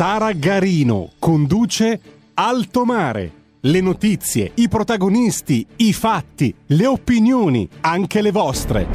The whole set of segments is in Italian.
Sara Garino conduce Alto Mare. Le notizie, i protagonisti, i fatti, le opinioni, anche le vostre.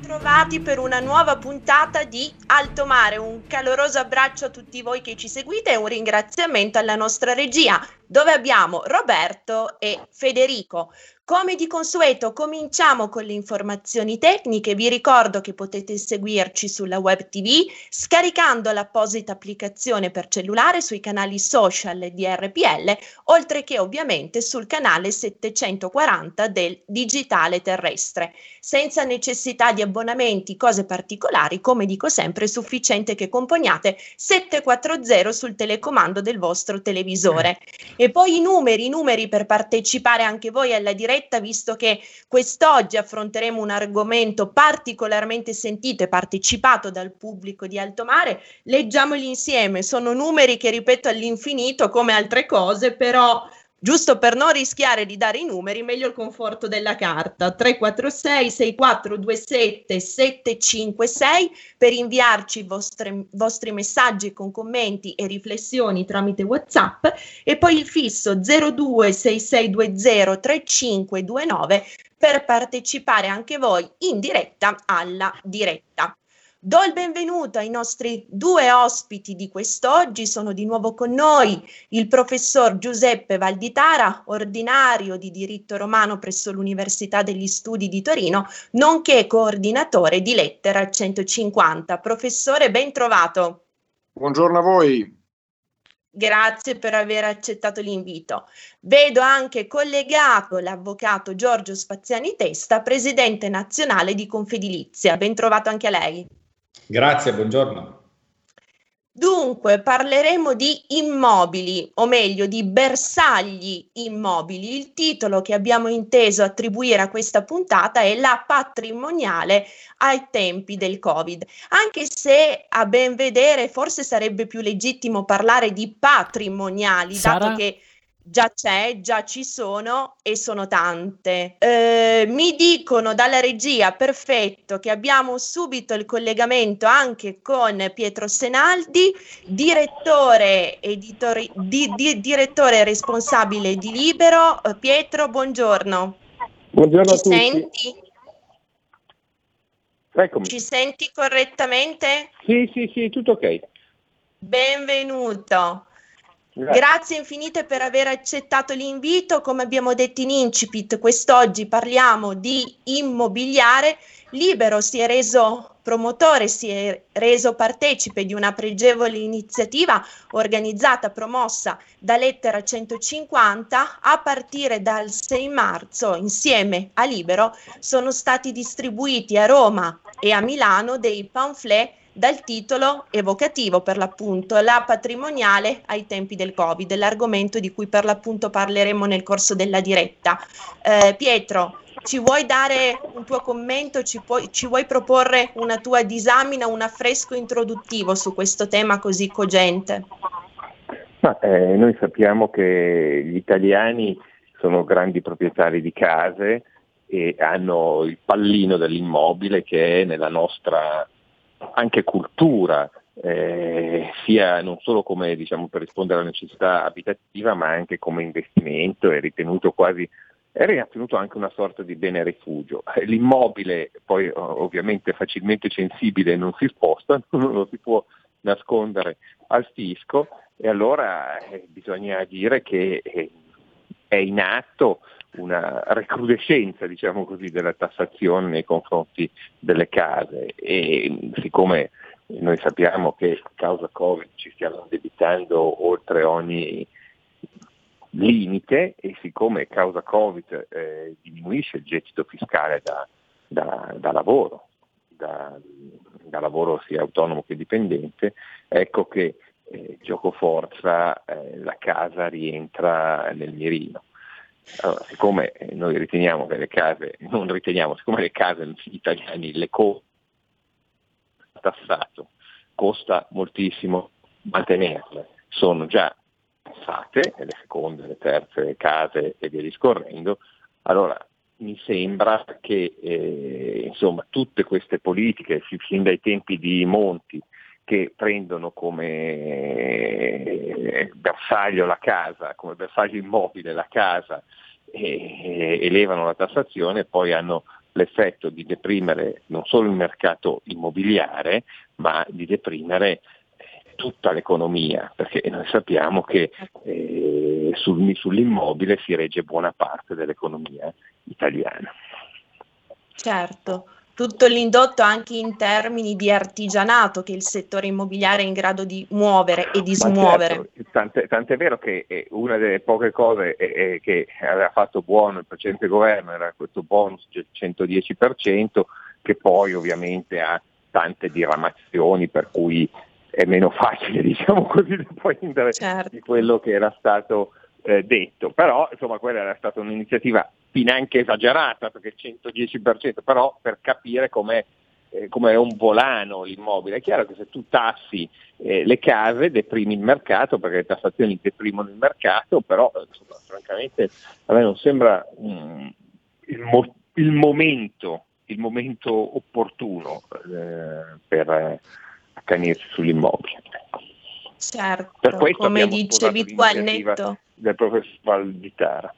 Trovati per una nuova puntata di Alto Mare. Un caloroso abbraccio a tutti voi che ci seguite e un ringraziamento alla nostra regia dove abbiamo Roberto e Federico. Come di consueto cominciamo con le informazioni tecniche, vi ricordo che potete seguirci sulla web tv scaricando l'apposita applicazione per cellulare sui canali social di RPL, oltre che ovviamente sul canale 740 del digitale terrestre. Senza necessità di abbonamenti, cose particolari, come dico sempre, è sufficiente che componiate 740 sul telecomando del vostro televisore. E poi i numeri, i numeri per partecipare anche voi alla diretta, visto che quest'oggi affronteremo un argomento particolarmente sentito e partecipato dal pubblico di Alto Mare. Leggiamoli insieme, sono numeri che ripeto all'infinito come altre cose, però Giusto per non rischiare di dare i numeri, meglio il conforto della carta. 346 6427 756 per inviarci i vostri, messaggi con commenti e riflessioni tramite WhatsApp e poi il fisso 026620 3529 per partecipare anche voi in diretta alla diretta. Do il benvenuto ai nostri due ospiti di quest'oggi. Sono di nuovo con noi il professor Giuseppe Valditara, ordinario di diritto romano presso l'Università degli Studi di Torino, nonché coordinatore di Lettera 150. Professore, ben trovato. Buongiorno a voi. Grazie per aver accettato l'invito. Vedo anche collegato l'avvocato Giorgio Spaziani Testa, presidente nazionale di Confedilizia. Ben trovato anche a lei. Grazie, buongiorno. Dunque, parleremo di immobili, o meglio di bersagli immobili. Il titolo che abbiamo inteso attribuire a questa puntata è La patrimoniale ai tempi del Covid. Anche se a ben vedere forse sarebbe più legittimo parlare di patrimoniali, Sara... dato che già c'è, già ci sono e sono tante. Eh, mi dicono dalla regia, perfetto, che abbiamo subito il collegamento anche con Pietro Senaldi, direttore, editori, di, di, direttore responsabile di Libero. Eh, Pietro, buongiorno. Buongiorno ci a tutti. Senti? Eccomi. Ci senti correttamente? Sì, sì, sì, tutto ok. Benvenuto. Grazie. Grazie infinite per aver accettato l'invito. Come abbiamo detto in incipit, quest'oggi parliamo di immobiliare. Libero si è reso promotore, si è reso partecipe di una pregevole iniziativa organizzata, promossa da Lettera 150. A partire dal 6 marzo, insieme a Libero, sono stati distribuiti a Roma e a Milano dei pamphlet dal titolo evocativo per l'appunto La patrimoniale ai tempi del Covid, l'argomento di cui per l'appunto parleremo nel corso della diretta. Eh, Pietro, ci vuoi dare un tuo commento, ci, puoi, ci vuoi proporre una tua disamina, un affresco introduttivo su questo tema così cogente? Ma, eh, noi sappiamo che gli italiani sono grandi proprietari di case e hanno il pallino dell'immobile che è nella nostra anche cultura, eh, sia non solo come, diciamo, per rispondere alla necessità abitativa, ma anche come investimento, è ritenuto quasi è ritenuto anche una sorta di bene rifugio. Eh, l'immobile poi ovviamente facilmente sensibile non si sposta, non lo si può nascondere al fisco e allora eh, bisogna dire che eh, è in atto una recrudescenza diciamo così, della tassazione nei confronti delle case e siccome noi sappiamo che a causa Covid ci stiamo indebitando oltre ogni limite e siccome causa Covid eh, diminuisce il gettito fiscale da, da, da lavoro, da, da, lavoro sia autonomo che dipendente, ecco che eh, gioco forza eh, la casa rientra nel mirino. Allora, siccome noi riteniamo che le case, non riteniamo, siccome le case italiane le co tassato, costa moltissimo mantenerle, sono già tassate, le seconde, le terze case e via discorrendo, allora mi sembra che eh, insomma, tutte queste politiche, fin dai tempi di Monti, che prendono come eh, bersaglio la casa, come bersaglio immobile la casa e elevano la tassazione poi hanno l'effetto di deprimere non solo il mercato immobiliare, ma di deprimere tutta l'economia, perché noi sappiamo che eh, sul, sull'immobile si regge buona parte dell'economia italiana. Certo, tutto l'indotto anche in termini di artigianato che il settore immobiliare è in grado di muovere e di smuovere. Certo, tant'è, tant'è, vero che eh, una delle poche cose eh, eh, che aveva fatto buono il precedente governo era questo bonus del 110% che poi ovviamente ha tante diramazioni per cui è meno facile diciamo così dipendere certo. di quello che era stato eh, detto, però insomma quella era stata un'iniziativa finanche esagerata perché il 110%, però per capire com'è, eh, com'è un volano l'immobile. È chiaro che se tu tassi eh, le case deprimi il mercato perché le tassazioni deprimono il mercato, però insomma, francamente a me non sembra um, il, mo- il, momento, il, momento, opportuno eh, per accanirsi sull'immobile. Certo, per questo come dicevi tu al netto. del professor Valditara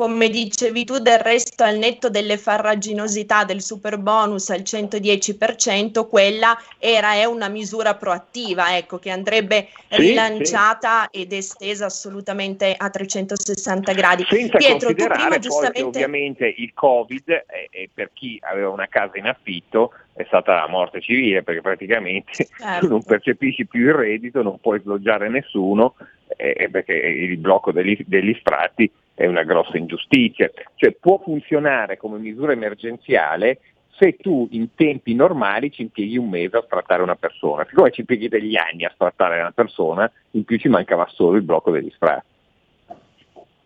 come dicevi tu, del resto al netto delle farraginosità del super bonus al 110%, quella era è una misura proattiva, ecco, che andrebbe sì, rilanciata sì. ed estesa assolutamente a 360 gradi. Senza Pietro, tu prima giustamente... ovviamente il Covid, eh, per chi aveva una casa in affitto, è stata la morte civile, perché praticamente certo. tu non percepisci più il reddito, non puoi sloggiare nessuno, eh, perché il blocco degli, degli sfratti è una grossa ingiustizia, cioè può funzionare come misura emergenziale se tu in tempi normali ci impieghi un mese a sfrattare una persona, siccome ci impieghi degli anni a sfrattare una persona, in più ci mancava solo il blocco degli sfratti.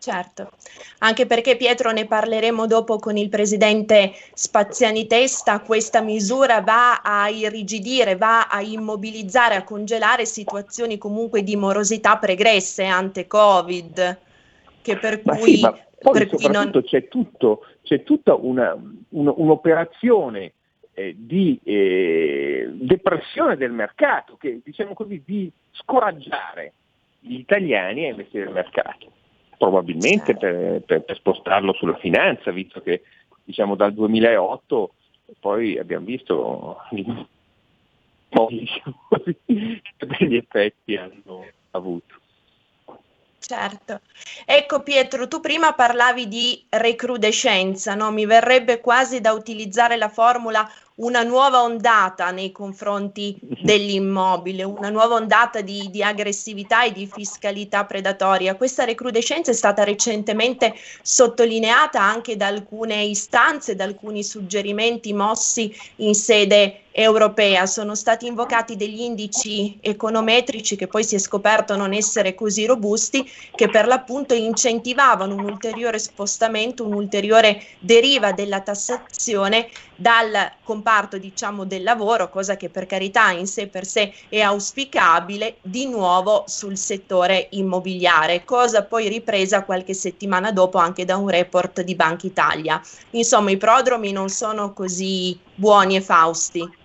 Certo, anche perché Pietro ne parleremo dopo con il presidente Spaziani Testa, questa misura va a irrigidire, va a immobilizzare, a congelare situazioni comunque di morosità pregresse ante Covid che per ma cui... Sì, ma poi per soprattutto non... c'è, tutto, c'è, tutta una, un, un'operazione eh, di eh, depressione del mercato, che diciamo così, di scoraggiare gli italiani a investire nel mercato, probabilmente per, per, per, spostarlo sulla finanza, visto che diciamo, dal 2008 poi abbiamo visto diciamo così, che degli effetti hanno avuto. Certo. Ecco Pietro, tu prima parlavi di recrudescenza, no? Mi verrebbe quasi da utilizzare la formula una nuova ondata nei confronti dell'immobile, una nuova ondata di, di, aggressività e di fiscalità predatoria. Questa recrudescenza è stata recentemente sottolineata anche da alcune istanze, da alcuni suggerimenti mossi in sede europea. Sono stati invocati degli indici econometrici che poi si è scoperto non essere così robusti, che per l'appunto incentivavano un ulteriore spostamento, un'ulteriore deriva della tassazione dal comparto diciamo del lavoro, cosa che per carità in sé per sé è auspicabile, di nuovo sul settore immobiliare, cosa poi ripresa qualche settimana dopo anche da un report di Banca Italia. Insomma, i prodromi non sono così buoni e fausti.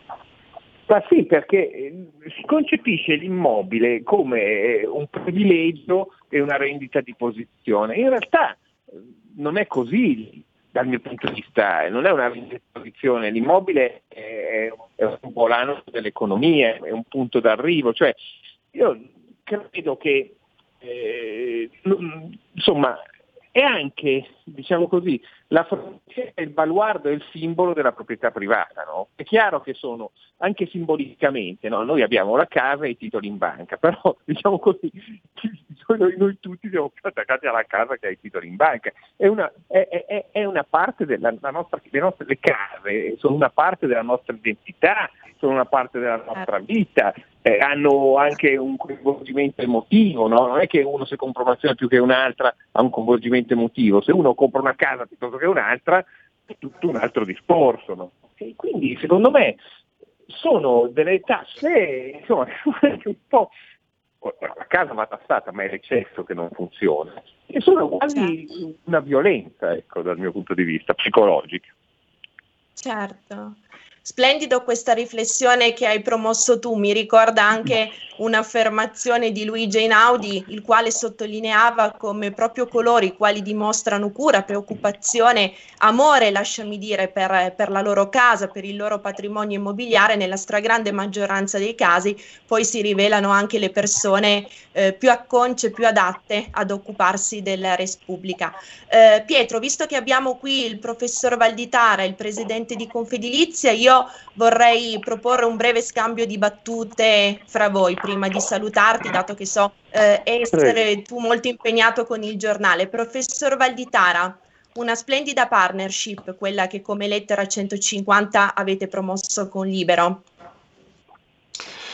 Ma sì, perché eh, si concepisce l'immobile come eh, un privilegio e una rendita di posizione. In realtà eh, non è così dal mio punto di vista, non è una rendita di posizione, l'immobile è, un volano dell'economia, è un punto d'arrivo. Cioè, io credo che eh, insomma, è anche, diciamo così, la frontiera, il baluardo e il simbolo della proprietà privata. No? È chiaro che sono anche simbolicamente, no? noi abbiamo la casa e i titoli in banca, però diciamo così, noi, noi tutti siamo più attaccati alla casa che ai titoli in banca. È una, è, è, è una parte della nostra, le nostre le case, sono una parte della nostra identità, sono una parte della nostra certo. vita, eh, hanno anche un coinvolgimento emotivo, no? non è che uno se compra un'azione più che un'altra ha un coinvolgimento emotivo, se uno compra una casa piuttosto che un'altra è tutto un altro discorso. No? E quindi secondo me sono delle tasse insomma, un po' la casa va tassata, ma è l'eccesso che non funziona. E sono quasi certo. una violenza, ecco, dal mio punto di vista, psicologica. Certo. Splendido questa riflessione che hai promosso tu, mi ricorda anche un'affermazione di Luigi Einaudi, il quale sottolineava come proprio coloro i quali dimostrano cura, preoccupazione, amore, lasciami dire, per, per la loro casa, per il loro patrimonio immobiliare, nella stragrande maggioranza dei casi poi si rivelano anche le persone eh, più acconce, più adatte ad occuparsi della res pubblica. Eh, Pietro, visto che abbiamo qui il professor Valditara, il presidente di Confedilizia, io vorrei proporre un breve scambio di battute fra voi prima di salutarti, dato che so eh, essere tu molto impegnato con il giornale. Professor Valditara, una splendida partnership, quella che come lettera 150 avete promosso con Libero.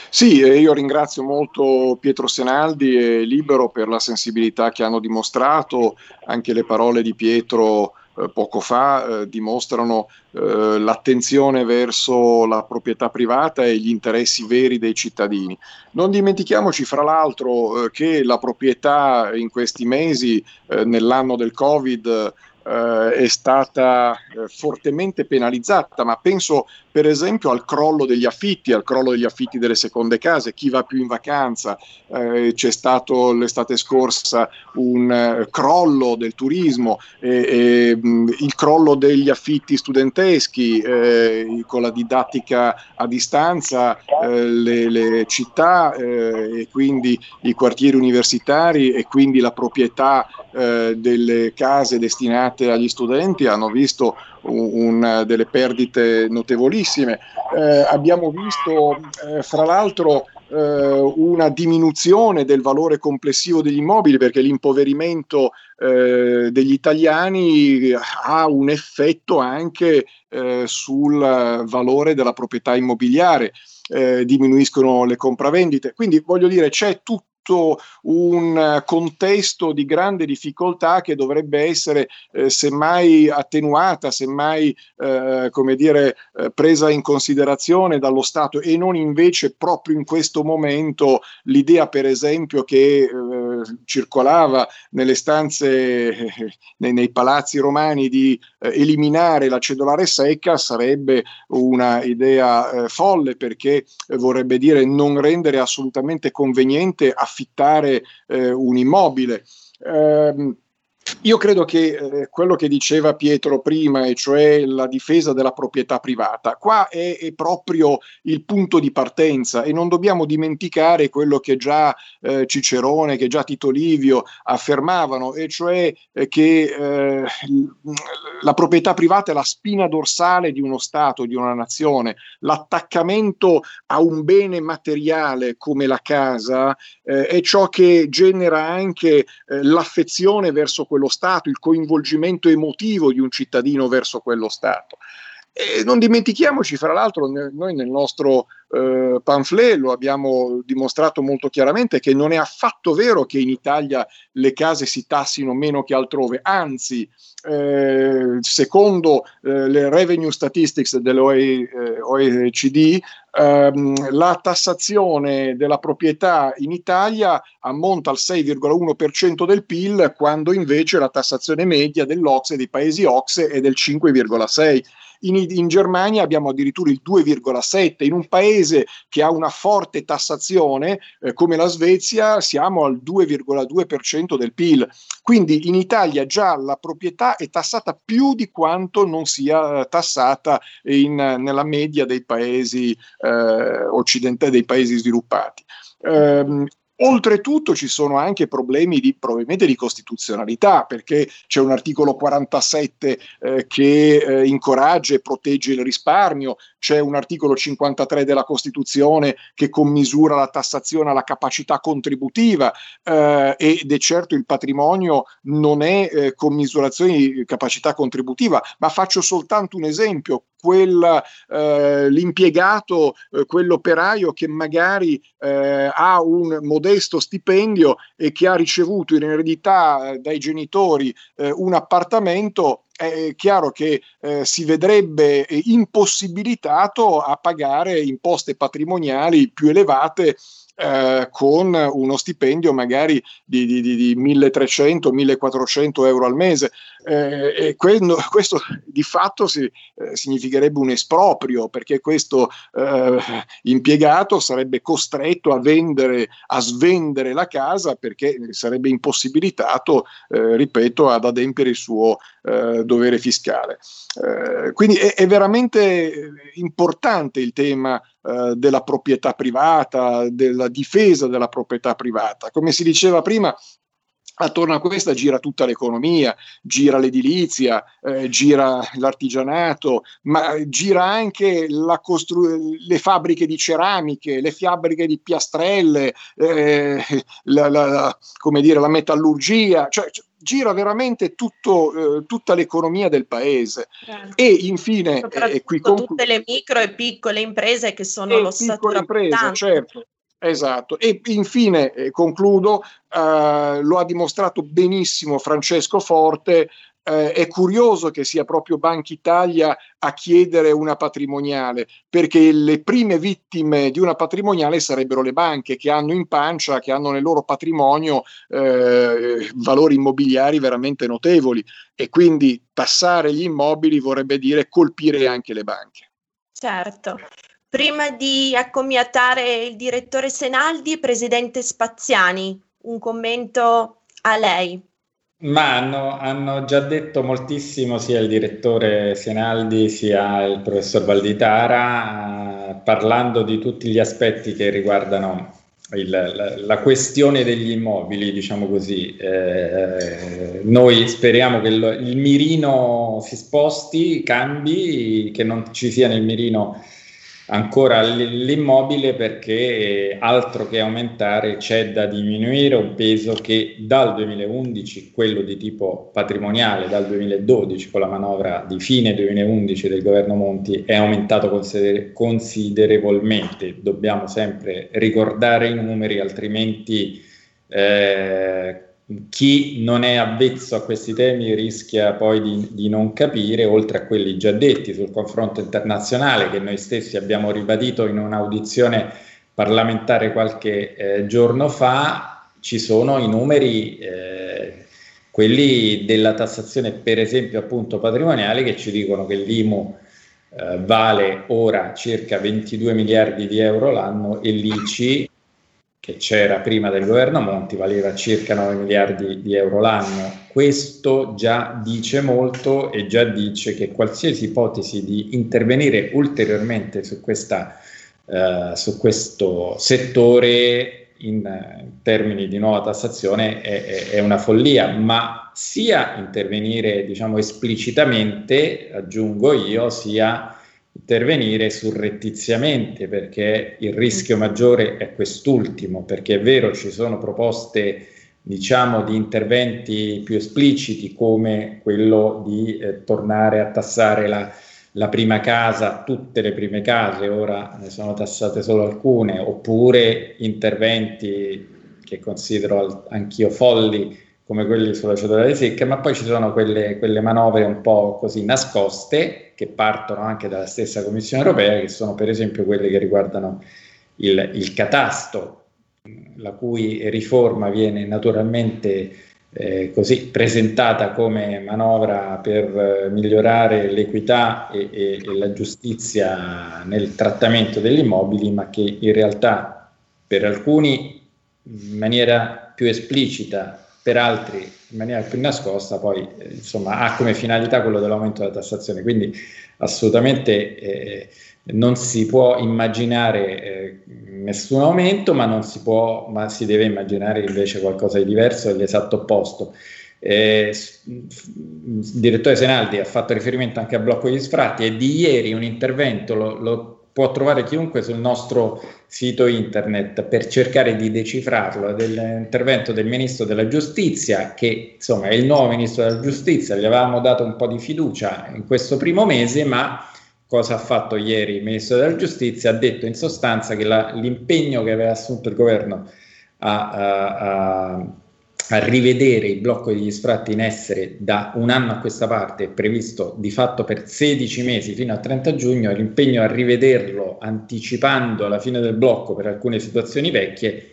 Sì, io ringrazio molto Pietro Senaldi e Libero per la sensibilità che hanno dimostrato, anche le parole di Pietro eh, poco fa eh, dimostrano eh, l'attenzione verso la proprietà privata e gli interessi veri dei cittadini. Non dimentichiamoci fra l'altro eh, che la proprietà in questi mesi, eh, nell'anno del Covid, eh, è stata fortemente penalizzata, ma penso per esempio al crollo degli affitti, al crollo degli affitti delle seconde case, chi va più in vacanza, eh, c'è stato l'estate scorsa un eh, crollo del turismo, eh, il crollo degli affitti studenteschi, eh, con la didattica a distanza, eh, le, le, città eh, e quindi i quartieri universitari e quindi la proprietà delle case destinate agli studenti hanno visto un, delle perdite notevolissime. Eh, abbiamo visto, eh, fra l'altro, eh, una diminuzione del valore complessivo degli immobili perché l'impoverimento eh, degli italiani ha un effetto anche eh, sul valore della proprietà immobiliare. Eh, diminuiscono le compravendite. Quindi voglio dire, c'è tutto tutto un contesto di grande difficoltà che dovrebbe essere eh, semmai attenuata, semmai eh, come dire, eh, presa in considerazione dallo Stato e non invece proprio in questo momento l'idea per esempio che eh, circolava nelle stanze, eh, nei, nei, palazzi romani di eh, eliminare la cedolare secca sarebbe una idea folle perché vorrebbe dire non rendere assolutamente conveniente affittare eh, un immobile. Eh, io credo che eh, quello che diceva Pietro prima, e cioè la difesa della proprietà privata, qua è, è, proprio il punto di partenza e non dobbiamo dimenticare quello che già eh, Cicerone, che già Tito Livio affermavano, e cioè eh, che eh, la proprietà privata è la spina dorsale di uno Stato, di una nazione. L'attaccamento a un bene materiale come la casa eh, è ciò che genera anche eh, l'affezione verso quello Stato, il coinvolgimento emotivo di un cittadino verso quello Stato. E non dimentichiamoci, fra l'altro, noi nel nostro eh, pamphlet lo abbiamo dimostrato molto chiaramente che non è affatto vero che in Italia le case si tassino meno che altrove, anzi, eh, secondo eh, le revenue statistics dell'OECD, eh, ehm, la tassazione della proprietà in Italia ammonta al 6,1% del PIL, quando invece la tassazione media dell'Ocse, dei paesi Ocse, è del 5,6% in, in Germania abbiamo addirittura il 2,7, in un paese che ha una forte tassazione eh, come la Svezia siamo al 2,2% del PIL. Quindi in Italia già la proprietà è tassata più di quanto non sia eh, tassata in, nella media dei paesi eh, occidentali, dei paesi sviluppati. Um, Oltretutto ci sono anche problemi di, probabilmente di costituzionalità, perché c'è un articolo 47 eh, che eh, incoraggia e protegge il risparmio, c'è un articolo 53 della Costituzione che commisura la tassazione alla capacità contributiva eh, ed è certo il patrimonio non è eh, commisurazione di capacità contributiva, ma faccio soltanto un esempio, quel, eh, l'impiegato, eh, quell'operaio che magari eh, ha un modesto stipendio e che ha ricevuto in eredità eh, dai genitori eh, un appartamento, è chiaro che eh, si vedrebbe impossibilitato a pagare imposte patrimoniali più elevate eh, con uno stipendio magari di, di, di, di 1300-1400 euro al mese. Eh, e quello, questo di fatto si, eh, significherebbe un esproprio perché questo eh, impiegato sarebbe costretto a vendere, a svendere la casa perché sarebbe impossibilitato, eh, ripeto, ad adempiere il suo dovere fiscale. quindi è, è, veramente importante il tema della proprietà privata, della difesa della proprietà privata. Come si diceva prima, Attorno a questa gira tutta l'economia, gira l'edilizia, eh, gira l'artigianato, ma gira anche costru- le fabbriche di ceramiche, le fabbriche di piastrelle, eh, la, la, dire, la metallurgia, cioè, gira veramente tutto, eh, tutta l'economia del paese. Certo. E infine, eh, qui conclu- tutte le micro e piccole imprese che sono lo stato imprese, certo. Esatto. E infine, eh, concludo, eh, lo ha dimostrato benissimo Francesco Forte, eh, è curioso che sia proprio Banca Italia a chiedere una patrimoniale, perché le prime vittime di una patrimoniale sarebbero le banche che hanno in pancia, che hanno nel loro patrimonio eh, valori immobiliari veramente notevoli e quindi tassare gli immobili vorrebbe dire colpire anche le banche. Certo. Prima di accomiatare il direttore Senaldi, presidente Spaziani, un commento a lei. Ma hanno, hanno, già detto moltissimo sia il direttore Senaldi sia il professor Valditara, eh, parlando di tutti gli aspetti che riguardano il, la, la, questione degli immobili, diciamo così. Eh, noi speriamo che il, il mirino si sposti, cambi, che non ci sia nel mirino ancora l'immobile perché altro che aumentare c'è da diminuire un peso che dal 2011, quello di tipo patrimoniale, dal 2012 con la manovra di fine 2011 del governo Monti è aumentato consider- considerevolmente. Dobbiamo sempre ricordare i numeri altrimenti eh, chi non è avvezzo a questi temi rischia poi di, di, non capire, oltre a quelli già detti sul confronto internazionale che noi stessi abbiamo ribadito in un'audizione parlamentare qualche eh, giorno fa, ci sono i numeri, eh, quelli della tassazione per esempio appunto patrimoniale che ci dicono che l'IMU eh, vale ora circa 22 miliardi di euro l'anno e l'ICI che c'era prima del governo Monti valeva circa 9 miliardi di euro l'anno. Questo già dice molto e già dice che qualsiasi ipotesi di intervenire ulteriormente su, questa, eh, su questo settore in, in, termini di nuova tassazione è, è, una follia, ma sia intervenire diciamo esplicitamente, aggiungo io, sia intervenire surrettiziamente perché il rischio maggiore è quest'ultimo, perché è vero ci sono proposte diciamo di interventi più espliciti come quello di eh, tornare a tassare la, la prima casa, tutte le prime case, ora ne sono tassate solo alcune, oppure interventi che considero anch'io folli come quelli sulla cedolare secca, ma poi ci sono quelle, quelle, manovre un po' così nascoste che partono anche dalla stessa Commissione europea, che sono per esempio quelle che riguardano il, il catasto, la cui riforma viene naturalmente eh, così presentata come manovra per eh, migliorare l'equità e, e, e la giustizia nel trattamento degli immobili, ma che in realtà per alcuni in maniera più esplicita per altri in maniera più nascosta, poi eh, insomma ha come finalità quello dell'aumento della tassazione. Quindi assolutamente eh, non si può immaginare eh, nessun aumento, ma non si può, ma si deve immaginare invece qualcosa di diverso, dell'esatto opposto. Eh, il direttore Senaldi ha fatto riferimento anche al blocco degli sfratti e di ieri un intervento lo, lo può trovare chiunque sul nostro sito internet per cercare di decifrarlo, dell'intervento del ministro della giustizia, che insomma è il nuovo ministro della giustizia, gli avevamo dato un po' di fiducia in questo primo mese, ma cosa ha fatto ieri il ministro della giustizia? Ha detto in sostanza che la, l'impegno che aveva assunto il governo a, a, a a rivedere il blocco degli sfratti in essere da un anno a questa parte, previsto di fatto per 16 mesi fino al 30 giugno, l'impegno a rivederlo anticipando la fine del blocco per alcune situazioni vecchie,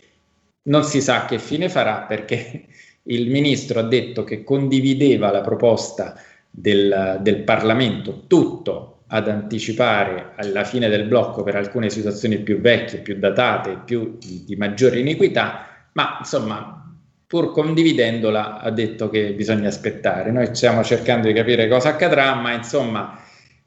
non si sa che fine farà perché il ministro ha detto che condivideva la proposta del, del Parlamento tutto ad anticipare alla fine del blocco per alcune situazioni più vecchie, più datate, più di, di maggiore iniquità, ma insomma pur condividendola, ha detto che bisogna aspettare. Noi stiamo cercando di capire cosa accadrà, ma insomma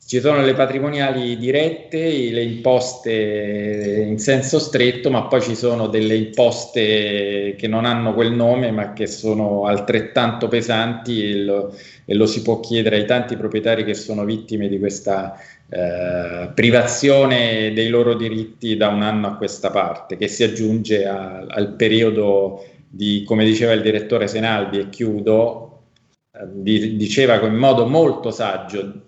ci sono le patrimoniali dirette, le imposte in senso stretto, ma poi ci sono delle imposte che non hanno quel nome, ma che sono altrettanto pesanti e lo, e lo si può chiedere ai tanti proprietari che sono vittime di questa eh, privazione dei loro diritti da un anno a questa parte, che si aggiunge a, al periodo di, come diceva il direttore Senaldi, e chiudo, eh, di, diceva in modo molto saggio,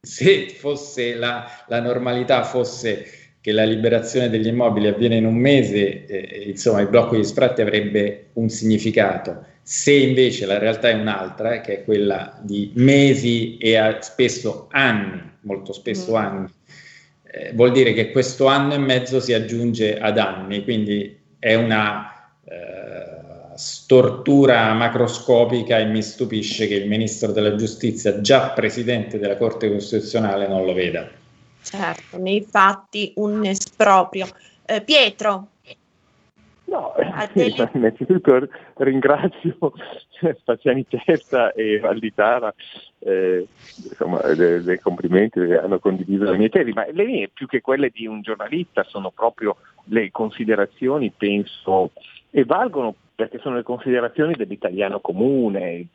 se fosse la, la, normalità fosse che la liberazione degli immobili avviene in un mese, eh, insomma il blocco di sfratti avrebbe un significato. Se invece la realtà è un'altra, eh, che è quella di mesi e a, spesso anni, molto spesso mm. anni, eh, vuol dire che questo anno e mezzo si aggiunge ad anni, quindi è una eh, stortura macroscopica e mi stupisce che il ministro della giustizia, già presidente della Corte Costituzionale, non lo veda. Certo, nei fatti un esproprio. Eh, Pietro. No, sì, innanzitutto ringrazio Spaziani Testa e Valditara eh, insomma, dei, dei complimenti che hanno condiviso le mie tesi, ma le mie più che quelle di un giornalista sono proprio le considerazioni, penso, e valgono perché sono le considerazioni dell'italiano comune,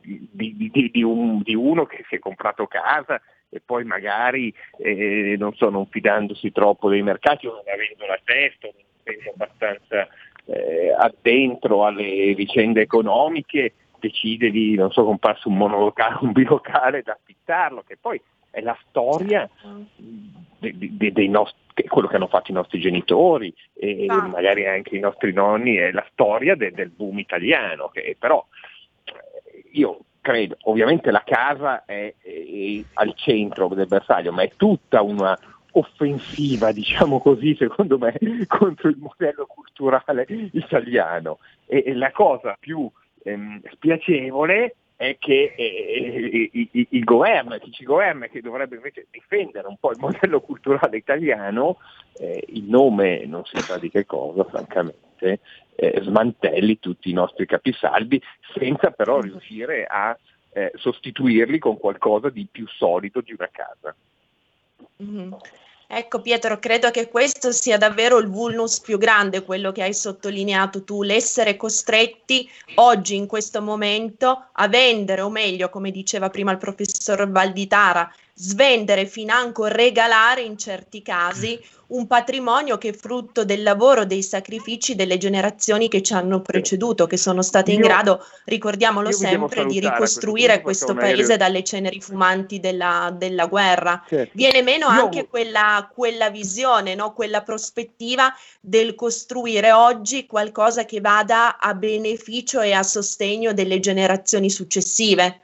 di, di, di, un, di, uno che si è comprato casa e poi magari, eh, non so, non fidandosi troppo dei mercati o non avendo la testa, non essendo abbastanza eh, addentro alle vicende economiche, decide di, non so, comparsi un monolocale, un bilocale da affittarlo, che poi è la storia de, de, dei nostri, quello che hanno fatto i nostri genitori e ah. magari anche i nostri nonni, è la storia de, del boom italiano, che però eh, io credo, ovviamente la casa è, è, al centro del bersaglio, ma è tutta una offensiva, diciamo così, secondo me, contro il modello culturale italiano. E, e la cosa più ehm, spiacevole è che eh, il, il governo, chi ci governa, che dovrebbe invece difendere un po' il modello culturale italiano, eh, il nome non si sa di che cosa, francamente, eh, smantelli tutti i nostri capisaldi senza però riuscire a eh, sostituirli con qualcosa di più solido di una casa. Mm-hmm. Ecco Pietro, credo che questo sia davvero il vulnus più grande, quello che hai sottolineato tu, l'essere costretti oggi in questo momento a vendere, o meglio, come diceva prima il professor Valditara, svendere, financo regalare in certi casi un patrimonio che è frutto del lavoro, dei sacrifici delle generazioni che ci hanno preceduto, che sono state in io, grado, ricordiamolo sempre, di ricostruire questo, questo paese dalle ceneri fumanti della, della guerra. Certo. Viene meno io, anche quella, quella visione, no? quella prospettiva del costruire oggi qualcosa che vada a beneficio e a sostegno delle generazioni successive.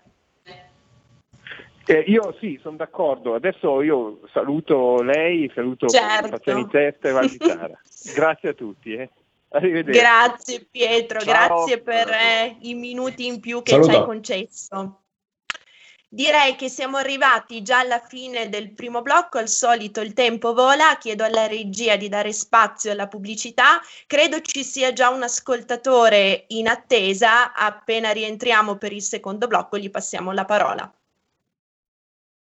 Eh, io sì, sono d'accordo. Adesso io saluto lei, saluto certo. Faziani Testa e Valditara. grazie a tutti. Eh. Arrivederci. Grazie Pietro, Ciao. grazie per eh, i minuti in più che Saluto. ci hai concesso. Direi che siamo arrivati già alla fine del primo blocco, al solito il tempo vola, chiedo alla regia di dare spazio alla pubblicità, credo ci sia già un ascoltatore in attesa, appena rientriamo per il secondo blocco gli passiamo la parola.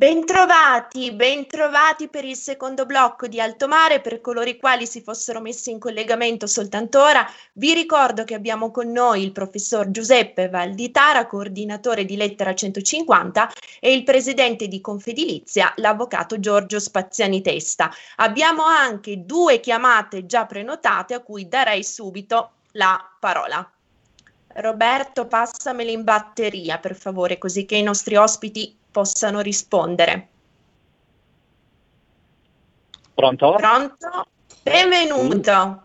Bentrovati, bentrovati per il secondo blocco di Alto Mare. Per coloro i quali si fossero messi in collegamento soltanto ora, vi ricordo che abbiamo con noi il professor Giuseppe Valditara, coordinatore di Lettera 150, e il presidente di Confedilizia, l'avvocato Giorgio Spaziani Testa. Abbiamo anche due chiamate già prenotate a cui darei subito la parola. Roberto, passamele in batteria, per favore, così che i nostri ospiti possano rispondere. Pronto? Pronto? Benvenuto.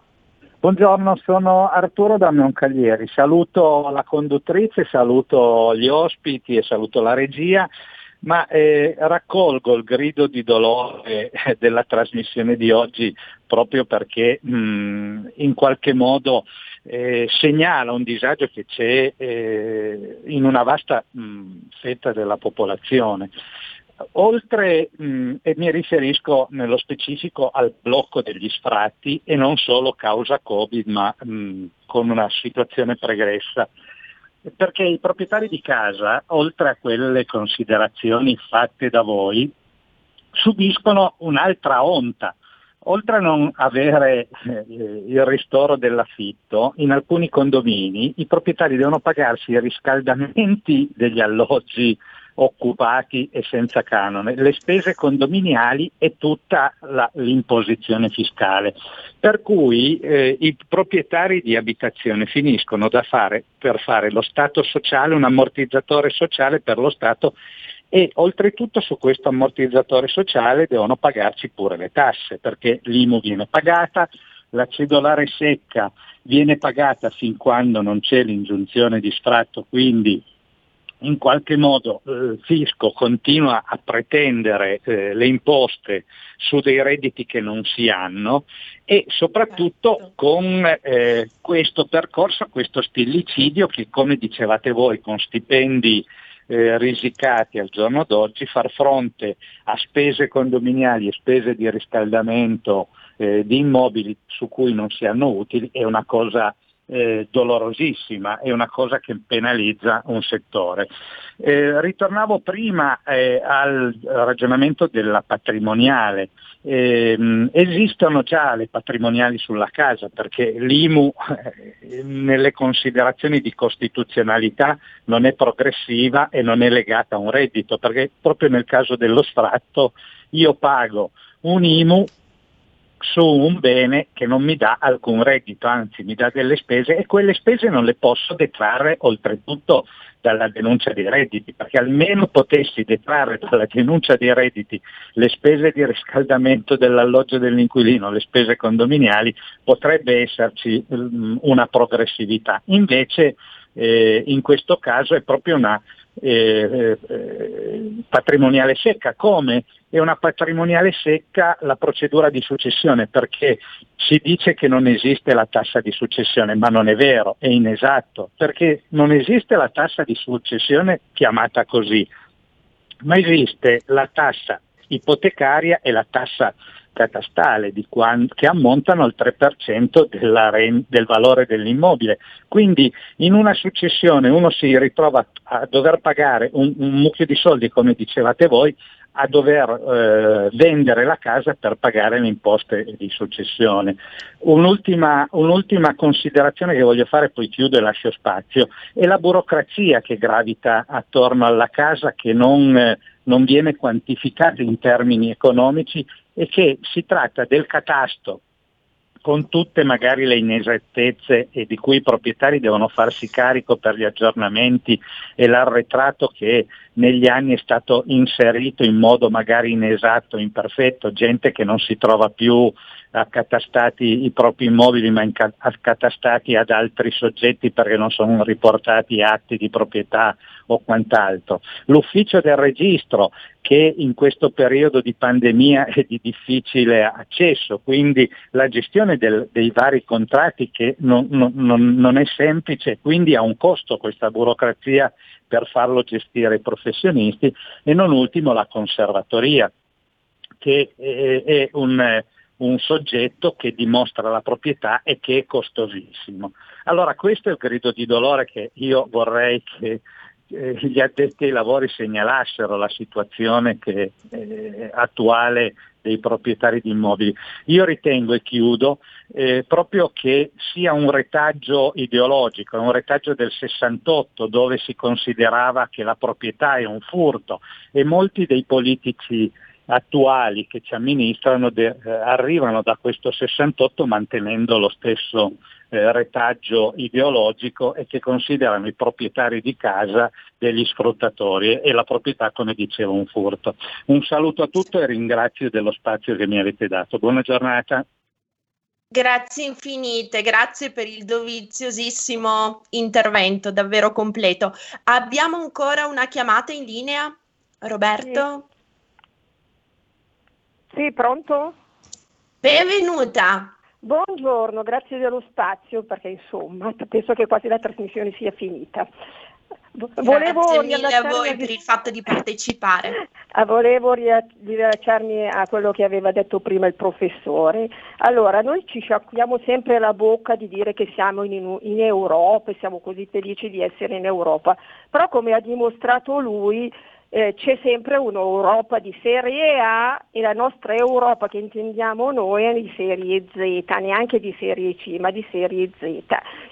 Buongiorno, sono Arturo da Moncaglieri. Saluto la conduttrice, saluto gli ospiti e saluto la regia, ma eh, raccolgo il grido di dolore della trasmissione di oggi proprio perché mh, in qualche modo eh, segnala un disagio che c'è eh, in una vasta mh, fetta della popolazione. Oltre, mh, e mi riferisco nello specifico al blocco degli sfratti e non solo causa Covid, ma mh, con una situazione pregressa, perché i proprietari di casa, oltre a quelle considerazioni fatte da voi, subiscono un'altra onta oltre a non avere eh, il ristoro dell'affitto, in alcuni condomini i proprietari devono pagarsi i riscaldamenti degli alloggi occupati e senza canone, le spese condominiali e tutta la, l'imposizione fiscale. Per cui eh, i proprietari di abitazione finiscono fare, per fare lo Stato sociale, un ammortizzatore sociale per lo Stato e oltretutto su questo ammortizzatore sociale devono pagarci pure le tasse perché l'IMU viene pagata, la cedolare secca viene pagata fin quando non c'è l'ingiunzione di sfratto, quindi in qualche modo eh, il fisco continua a pretendere eh, le imposte su dei redditi che non si hanno e soprattutto certo. con eh, questo percorso, questo stillicidio che come dicevate voi con stipendi eh, risicati al giorno d'oggi, far fronte a spese condominiali e spese di riscaldamento eh, di immobili su cui non si hanno utili è una cosa eh, dolorosissima, è una cosa che penalizza un settore. Eh, ritornavo prima eh, al ragionamento della patrimoniale. Eh, esistono già le patrimoniali sulla casa perché l'IMU eh, nelle considerazioni di costituzionalità non è progressiva e non è legata a un reddito perché proprio nel caso dello sfratto io pago un IMU su un bene che non mi dà alcun reddito, anzi mi dà delle spese e quelle spese non le posso detrarre oltretutto dalla denuncia dei redditi, perché almeno potessi detrarre dalla denuncia dei redditi le spese di riscaldamento dell'alloggio dell'inquilino, le spese condominiali, potrebbe esserci um, una progressività. Invece eh, in questo caso è proprio una eh, eh, patrimoniale secca, come è una patrimoniale secca la procedura di successione, perché si dice che non esiste la tassa di successione, ma non è vero, è inesatto, perché non esiste la tassa di successione chiamata così, ma esiste la tassa ipotecaria e la tassa catastale quan- che ammontano al 3% rend- del valore dell'immobile. Quindi in una successione uno si ritrova a dover pagare un, un mucchio di soldi, come dicevate voi, a dover eh, vendere la casa per pagare le imposte di successione. Un'ultima, un'ultima, considerazione che voglio fare, poi chiudo e lascio spazio, è la burocrazia che gravita attorno alla casa che non, eh, non viene quantificata in termini economici e che si tratta del catasto con tutte magari le inesattezze e di cui i proprietari devono farsi carico per gli aggiornamenti e l'arretrato che negli anni è stato inserito in modo magari inesatto, imperfetto, gente che non si trova più accatastati i propri immobili ma accatastati ad altri soggetti perché non sono riportati atti di proprietà o quant'altro. L'ufficio del registro che in questo periodo di pandemia è di difficile accesso, quindi la gestione del, dei vari contratti che non, non, non, è semplice, quindi ha un costo questa burocrazia per farlo gestire i professionisti e non ultimo la conservatoria che è, è un, un soggetto che dimostra la proprietà e che è costosissimo. Allora questo è il grido di dolore che io vorrei che eh, gli addetti ai lavori segnalassero la situazione che, eh, attuale dei proprietari di immobili. Io ritengo e chiudo eh, proprio che sia un retaggio ideologico, un retaggio del 68 dove si considerava che la proprietà è un furto e molti dei politici attuali che ci amministrano de- eh, arrivano da questo 68 mantenendo lo stesso eh, retaggio ideologico e che considerano i proprietari di casa degli sfruttatori e la proprietà come dicevo un furto. Un saluto a tutti e ringrazio dello spazio che mi avete dato. Buona giornata. Grazie infinite, grazie per il doviziosissimo intervento, davvero completo. Abbiamo ancora una chiamata in linea? Roberto? Sì. Pronto? Benvenuta. Buongiorno, grazie dello spazio perché insomma penso che quasi la trasmissione sia finita. Volevo Grazie mille a voi per il fatto di partecipare. Ah, volevo riallacciarmi a quello che aveva detto prima il professore. Allora, noi ci sciacquiamo sempre la bocca di dire che siamo in, in Europa e siamo così felici di essere in Europa, però come ha dimostrato lui, eh, c'è sempre un'Europa di serie A e la nostra Europa che intendiamo noi è di serie Z, neanche di serie C, ma di serie Z,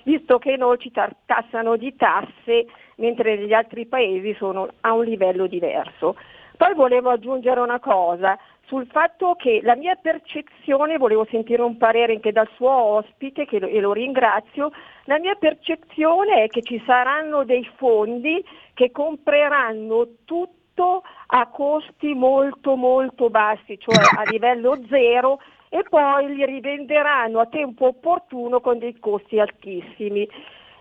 visto che noi ci tassano di tasse mentre gli altri paesi sono a un livello diverso. Poi volevo aggiungere una cosa sul fatto che la mia percezione, volevo sentire un parere anche dal suo ospite lo, e lo ringrazio, la mia percezione è che ci saranno dei fondi che compreranno tutto a costi molto molto bassi, cioè a livello zero e poi li rivenderanno a tempo opportuno con dei costi altissimi.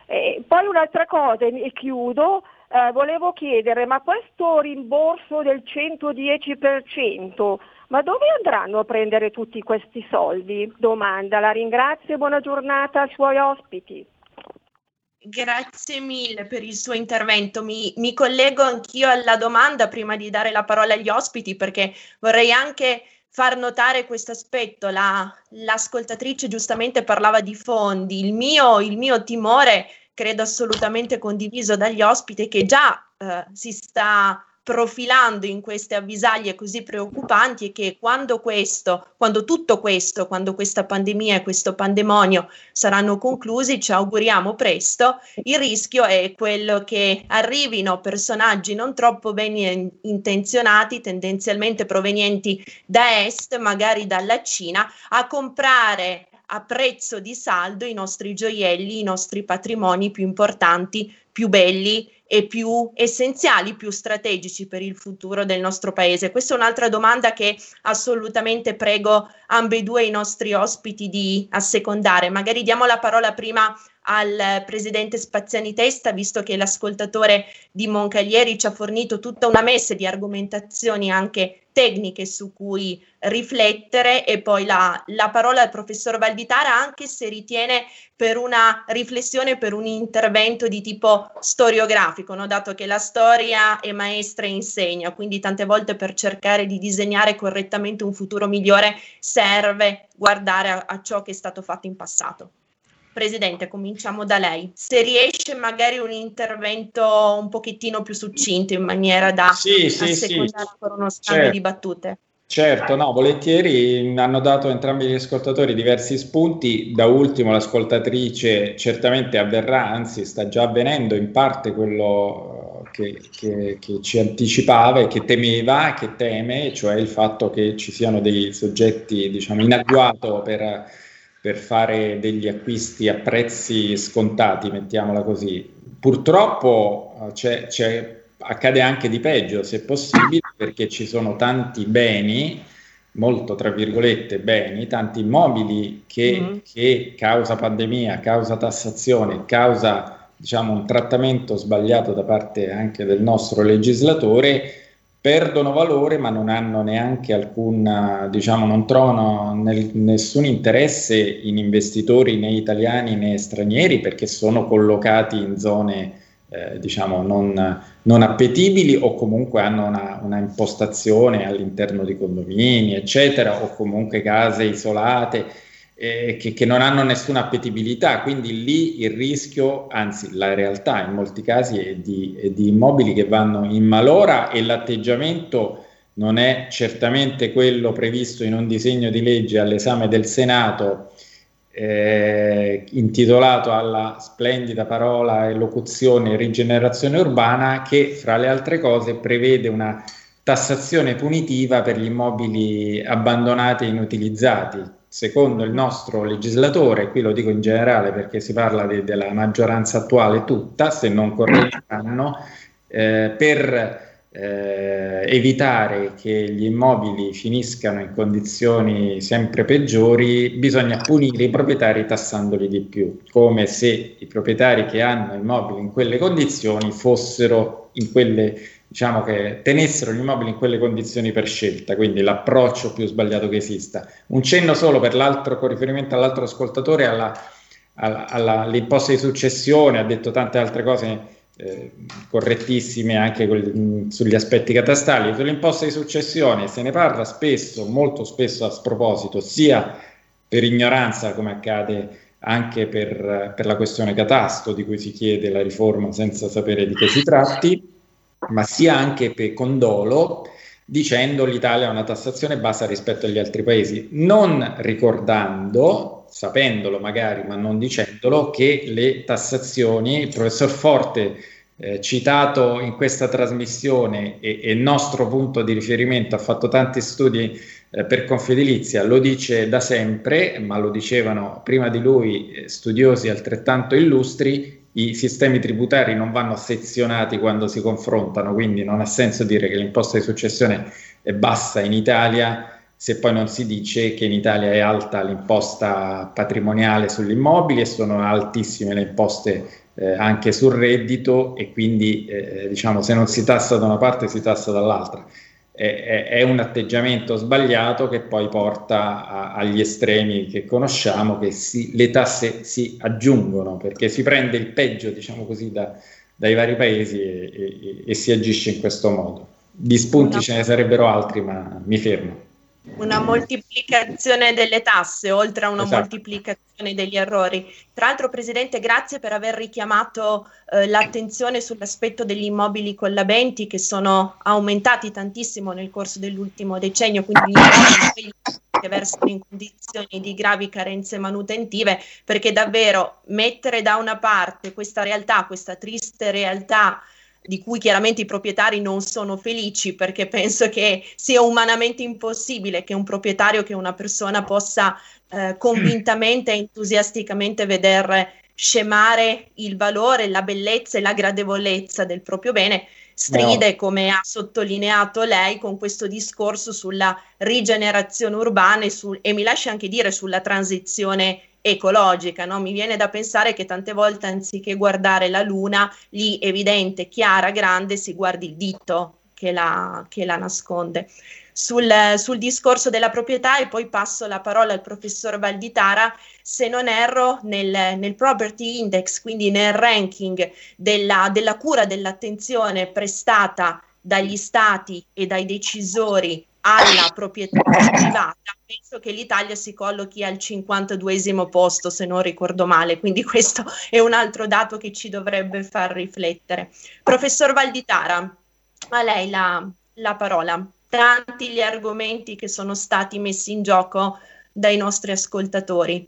Eh, poi un'altra cosa, e chiudo, eh, volevo chiedere, ma questo rimborso del 110%, ma dove andranno a prendere tutti questi soldi? Domanda, la ringrazio e buona giornata ai suoi ospiti. Grazie mille per il suo intervento. Mi, mi, collego anch'io alla domanda prima di dare la parola agli ospiti perché vorrei anche far notare questo aspetto. La, l'ascoltatrice giustamente parlava di fondi. Il mio, il mio timore, credo assolutamente condiviso dagli ospiti, che già eh, si sta profilando in queste avvisaglie così preoccupanti è che quando questo, quando tutto questo, quando questa pandemia e questo pandemonio saranno conclusi, ci auguriamo presto, il rischio è quello che arrivino personaggi non troppo ben intenzionati, tendenzialmente provenienti da est, magari dalla Cina, a comprare a prezzo di saldo i nostri gioielli, i nostri patrimoni più importanti, più belli e più essenziali, più strategici per il futuro del nostro paese? Questa è un'altra domanda che assolutamente prego ambedue i nostri ospiti di assecondare. Magari diamo la parola prima al presidente Spaziani Testa, visto che l'ascoltatore di Moncaglieri ci ha fornito tutta una messe di argomentazioni anche tecniche su cui riflettere e poi la, la, parola al professor Valditara anche se ritiene per una riflessione, per un intervento di tipo storiografico, no? dato che la storia è maestra e insegna, quindi tante volte per cercare di disegnare correttamente un futuro migliore serve guardare a, a ciò che è stato fatto in passato. Presidente, cominciamo da lei. Se riesce magari un intervento un pochettino più succinto in maniera da sì, sì, sì. uno scambio certo. di battute. Certo, no, volentieri hanno dato entrambi gli ascoltatori diversi spunti, da ultimo l'ascoltatrice certamente avverrà, anzi sta già avvenendo in parte quello che, che, che ci anticipava e che temeva, che teme, cioè il fatto che ci siano dei soggetti diciamo in agguato per per fare degli acquisti a prezzi scontati, mettiamola così. Purtroppo eh, c'è, c'è, accade anche di peggio, se possibile, perché ci sono tanti beni, molto tra virgolette beni, tanti immobili che, mm-hmm. che causa pandemia, causa tassazione, causa diciamo, un trattamento sbagliato da parte anche del nostro legislatore, perdono valore ma non hanno neanche alcun, diciamo, non trovano nel, nessun interesse in investitori né italiani né stranieri perché sono collocati in zone eh, diciamo non, non, appetibili o comunque hanno una, una, impostazione all'interno di condomini eccetera o comunque case isolate eh, che, che, non hanno nessuna appetibilità, quindi lì il rischio, anzi la realtà in molti casi è di, è di immobili che vanno in malora e l'atteggiamento non è certamente quello previsto in un disegno di legge all'esame del Senato eh, intitolato alla splendida parola e locuzione rigenerazione urbana che fra le altre cose prevede una tassazione punitiva per gli immobili abbandonati e inutilizzati, secondo il nostro legislatore, qui lo dico in generale perché si parla de- della maggioranza attuale tutta, se non correggeranno, eh, per eh, evitare che gli immobili finiscano in condizioni sempre peggiori, bisogna punire i proprietari tassandoli di più, come se i proprietari che hanno immobili in quelle condizioni fossero in quelle diciamo che tenessero gli immobili in quelle condizioni per scelta, quindi l'approccio più sbagliato che esista. Un cenno solo per l'altro, con riferimento all'altro ascoltatore, alla, alla, all'imposta di successione, ha detto tante altre cose eh, correttissime anche quel, sugli aspetti catastali. Sull'imposta di successione se ne parla spesso, molto spesso a sproposito, sia per ignoranza come accade anche per, per la questione catasto di cui si chiede la riforma senza sapere di che si tratti, ma sia anche per condolo, dicendo l'Italia ha una tassazione bassa rispetto agli altri paesi, non ricordando, sapendolo magari, ma non dicendolo, che le tassazioni, il professor Forte eh, citato in questa trasmissione e, e nostro punto di riferimento, ha fatto tanti studi eh, per Confedilizia, lo dice da sempre, ma lo dicevano prima di lui eh, studiosi altrettanto illustri, i sistemi tributari non vanno sezionati quando si confrontano, quindi non ha senso dire che l'imposta di successione è bassa in Italia se poi non si dice che in Italia è alta l'imposta patrimoniale sugli immobili e sono altissime le imposte eh, anche sul reddito e quindi eh, diciamo se non si tassa da una parte si tassa dall'altra è, è, un atteggiamento sbagliato che poi porta a, agli estremi che conosciamo, che si, le tasse si aggiungono perché si prende il peggio, diciamo così, da, dai vari paesi e, e, e, si agisce in questo modo. Di spunti ce ne sarebbero altri, ma mi fermo una moltiplicazione delle tasse oltre a una esatto. moltiplicazione degli errori. Tra l'altro, Presidente, grazie per aver richiamato eh, l'attenzione sull'aspetto degli immobili collabenti che sono aumentati tantissimo nel corso dell'ultimo decennio, quindi gli immobili che versano in condizioni di gravi carenze manutentive, perché davvero mettere da una parte questa realtà, questa triste realtà di cui chiaramente i proprietari non sono felici perché penso che sia umanamente impossibile che un proprietario, che una persona possa eh, convintamente e entusiasticamente vedere scemare il valore, la bellezza e la gradevolezza del proprio bene, stride, no. come ha sottolineato lei, con questo discorso sulla rigenerazione urbana e, su, e mi lasci anche dire sulla transizione ecologica, no? mi viene da pensare che tante volte anziché guardare la luna lì evidente, chiara, grande, si guardi il dito che la, che la nasconde. sul, sul, discorso della proprietà e poi passo la parola al professor Valditara, se non erro, nel, nel property index, quindi nel ranking della, della cura dell'attenzione prestata dagli stati e dai decisori alla proprietà privata, penso che l'Italia si collochi al 52 posto, se non ricordo male, quindi questo è un altro dato che ci dovrebbe far riflettere. Professor Valditara, a lei la, la parola. Tanti gli argomenti che sono stati messi in gioco dai nostri ascoltatori.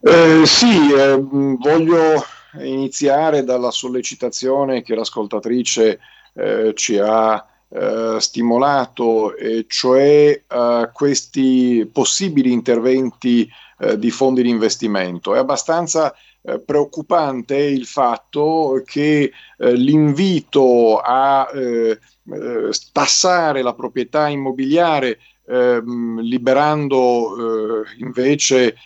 Eh, sì, eh, voglio iniziare dalla sollecitazione che l'ascoltatrice eh, ci ha eh, stimolato, e cioè eh, questi possibili interventi eh, di fondi di investimento. È abbastanza eh, preoccupante il fatto che eh, l'invito a tassare la proprietà immobiliare ehm, liberando invece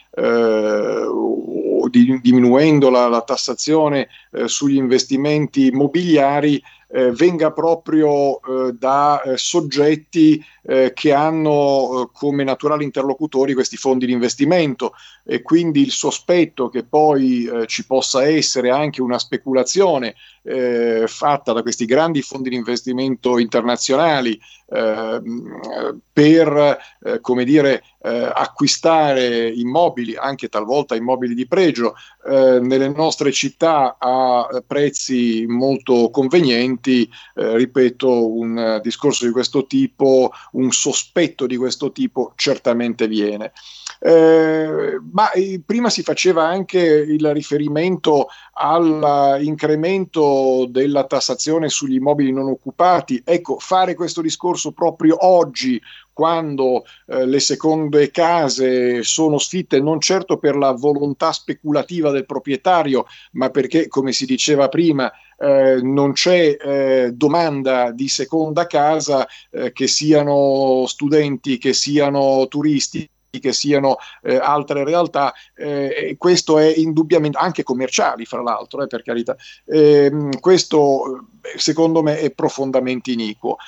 di, diminuendo la, la tassazione eh, sugli investimenti immobiliari eh, venga proprio eh, da eh, soggetti eh, che hanno eh, come naturali interlocutori questi fondi di investimento. E quindi il sospetto che poi eh, ci possa essere anche una speculazione fatta da questi grandi fondi di investimento internazionali per come dire acquistare immobili anche talvolta immobili di pregio nelle nostre città a prezzi molto convenienti ripeto un discorso di questo tipo un sospetto di questo tipo certamente viene. Eh, ma eh, prima si faceva anche il riferimento all'incremento della tassazione sugli immobili non occupati. Ecco, fare questo discorso proprio oggi, quando eh, le seconde case sono sfitte non certo per la volontà speculativa del proprietario, ma perché, come si diceva prima, eh, non c'è eh, domanda di seconda casa eh, che siano studenti, che siano turisti che siano eh, altre realtà, eh, questo è indubbiamente anche commerciali, fra l'altro, eh, per carità. Ehm, questo secondo me è profondamente iniquo.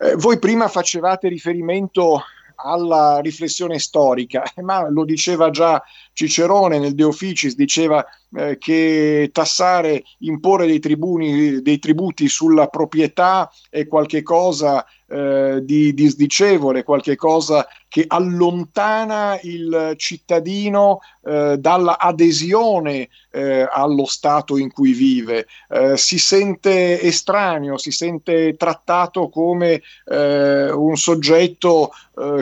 Eh, voi prima facevate riferimento alla riflessione storica, ma lo diceva già Cicerone nel De Officis, diceva eh, che tassare, imporre dei, tribuni, dei tributi sulla proprietà è qualcosa eh, di disdicevole, qualche cosa che allontana il cittadino eh, dalla eh, allo Stato in cui vive, eh, si sente estraneo, si sente trattato come eh, un soggetto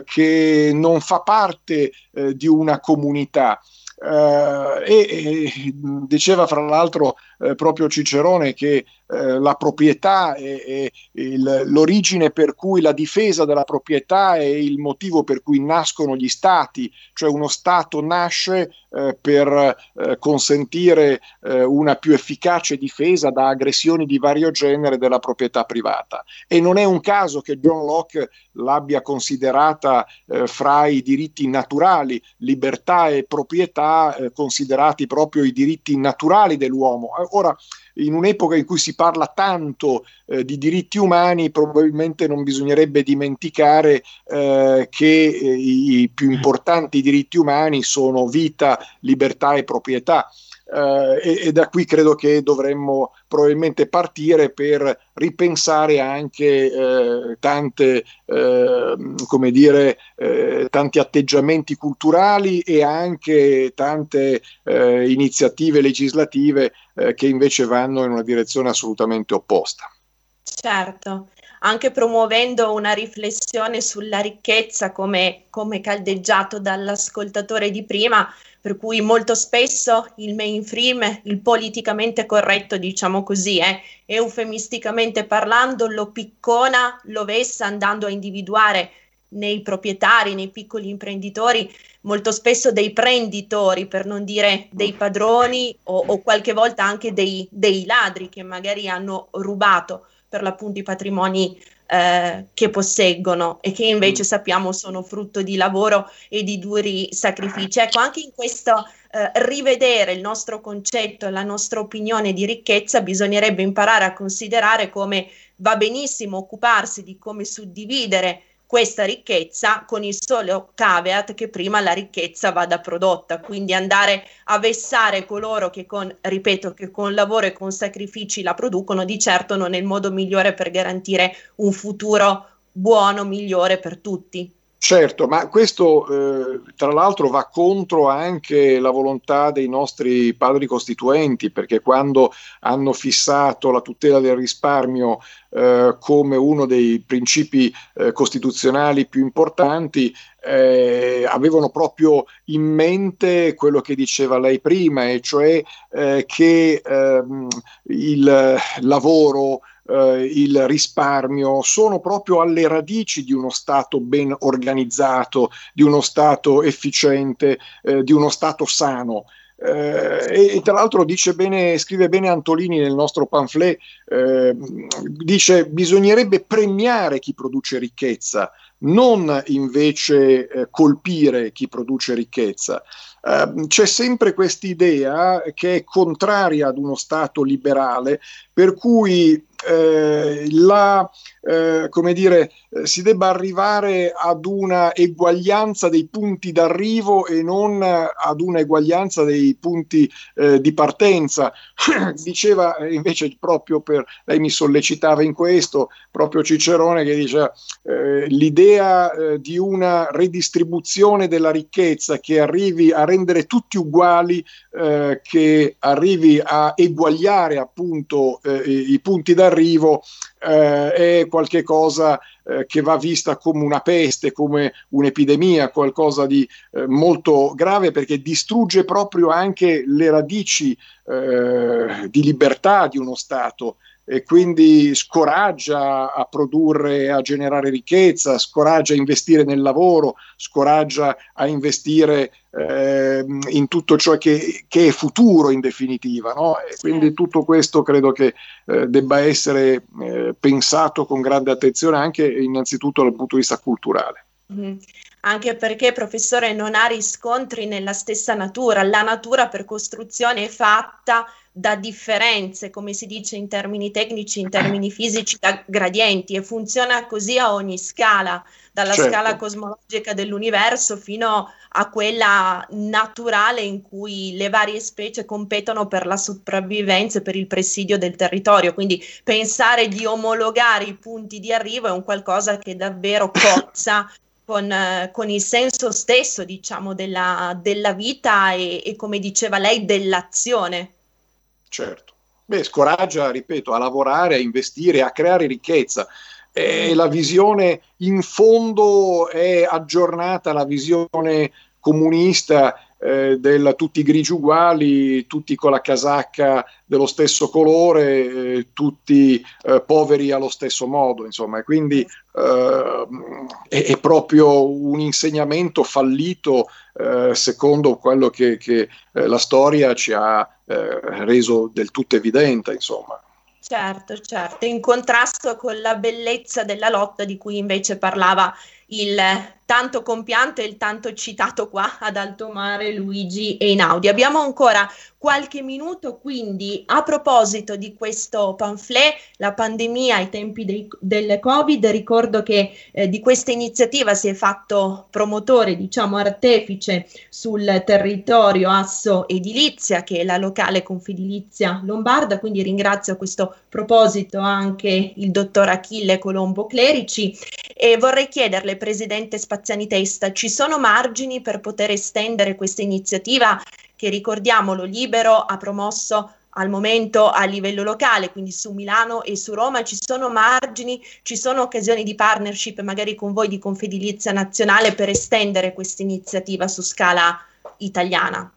che non fa parte di una comunità. Uh, e, e, diceva fra l'altro eh, proprio Cicerone che eh, la proprietà è, il, l'origine per cui la difesa della proprietà è il motivo per cui nascono gli stati, cioè uno stato nasce eh, per eh, consentire eh, una più efficace difesa da aggressioni di vario genere della proprietà privata. E non è un caso che John Locke l'abbia considerata eh, fra i diritti naturali, libertà e proprietà considerati proprio i diritti naturali dell'uomo. Ora, in un'epoca in cui si parla tanto eh, di diritti umani, probabilmente non bisognerebbe dimenticare eh, che eh, i più importanti diritti umani sono vita, libertà e proprietà. Uh, e, e, da qui credo che dovremmo probabilmente partire per ripensare anche eh, tante, eh, come dire, eh, tanti atteggiamenti culturali e anche tante eh, iniziative legislative eh, che invece vanno in una direzione assolutamente opposta. Certo, anche promuovendo una riflessione sulla ricchezza come, come caldeggiato dall'ascoltatore di prima, per cui molto spesso il mainstream, il politicamente corretto, diciamo così, eh, eufemisticamente parlando, lo piccona, lo vessa andando a individuare nei proprietari, nei piccoli imprenditori, molto spesso dei prenditori, per non dire dei padroni o, o qualche volta anche dei, dei ladri che magari hanno rubato per l'appunto i patrimoni eh, che posseggono e che invece mm. sappiamo sono frutto di lavoro e di duri sacrifici. Ecco, anche in questo eh, rivedere il nostro concetto, la nostra opinione di ricchezza, bisognerebbe imparare a considerare come va benissimo occuparsi di come suddividere questa ricchezza con il solo caveat che prima la ricchezza vada prodotta, quindi andare a vessare coloro che con, ripeto, che con lavoro e con sacrifici la producono, di certo non è il modo migliore per garantire un futuro buono, migliore per tutti. Certo, ma questo eh, tra l'altro va contro anche la volontà dei nostri padri costituenti, perché quando hanno fissato la tutela del risparmio eh, come uno dei principi eh, costituzionali più importanti, eh, avevano proprio in mente quello che diceva lei prima, e cioè eh, che ehm, il lavoro eh, il risparmio sono proprio alle radici di uno Stato ben organizzato, di uno Stato efficiente, eh, di uno Stato sano. Eh, e, tra l'altro dice bene, scrive bene Antolini nel nostro pamphlet, eh, dice bisognerebbe premiare chi produce ricchezza, non invece eh, colpire chi produce ricchezza. Uh, c'è sempre quest'idea che è contraria ad uno Stato liberale, per cui eh, la, eh, come dire, si debba arrivare ad una eguaglianza dei punti d'arrivo e non ad una eguaglianza dei punti eh, di partenza. Diceva eh, invece proprio per, lei mi sollecitava in questo, proprio Cicerone che diceva eh, l'idea di una redistribuzione della ricchezza che arrivi a rendere tutti uguali, che arrivi a eguagliare appunto i, i punti d'arrivo eh, è qualcosa eh, che va vista come una peste, come un'epidemia, qualcosa di eh, molto grave perché distrugge proprio anche le radici eh, di libertà di uno Stato e quindi scoraggia a produrre, a generare ricchezza, scoraggia a investire nel lavoro, scoraggia a investire eh, in tutto ciò che, che, è futuro in definitiva. No? E quindi tutto questo credo che eh, debba essere eh, pensato con grande attenzione anche innanzitutto dal punto di vista culturale. Mm-hmm anche perché professore non ha riscontri nella stessa natura, la natura per costruzione è fatta da differenze, come si dice in termini tecnici, in termini fisici, da gradienti e funziona così a ogni scala, dalla certo. scala cosmologica dell'universo fino a quella naturale in cui le varie specie competono per la sopravvivenza e per il presidio del territorio. Quindi pensare di omologare i punti di arrivo è un qualcosa che davvero cozza con, eh, con, il senso stesso, diciamo, della, della vita e, e, come diceva lei, dell'azione. Certo. Beh, scoraggia, ripeto, a lavorare, a investire, a creare ricchezza. E la visione in fondo è aggiornata, la visione comunista eh, del tutti grigi uguali, tutti con la casacca dello stesso colore, eh, tutti eh, poveri allo stesso modo, insomma, e quindi eh, è, è, proprio un insegnamento fallito eh, secondo quello che, che eh, la storia ci ha reso del tutto evidente, insomma. Certo, certo, in contrasto con la bellezza della lotta di cui invece parlava il tanto compianto e il tanto citato qua ad alto mare Luigi Einaudi. Abbiamo ancora qualche minuto, quindi a proposito di questo pamphlet, la pandemia ai tempi dei, del Covid, ricordo che eh, di questa iniziativa si è fatto promotore, diciamo artefice sul territorio Asso Edilizia, che è la locale Confedilizia Lombarda, quindi ringrazio a questo proposito anche il dottor Achille Colombo Clerici e vorrei chiederle, Presidente Spaziani Testa, ci sono margini per poter estendere questa iniziativa che ricordiamolo Libero ha promosso al momento a livello locale, quindi su Milano e su Roma, ci sono margini, ci sono occasioni di partnership magari con voi di Confedilizia Nazionale per estendere questa iniziativa su scala italiana?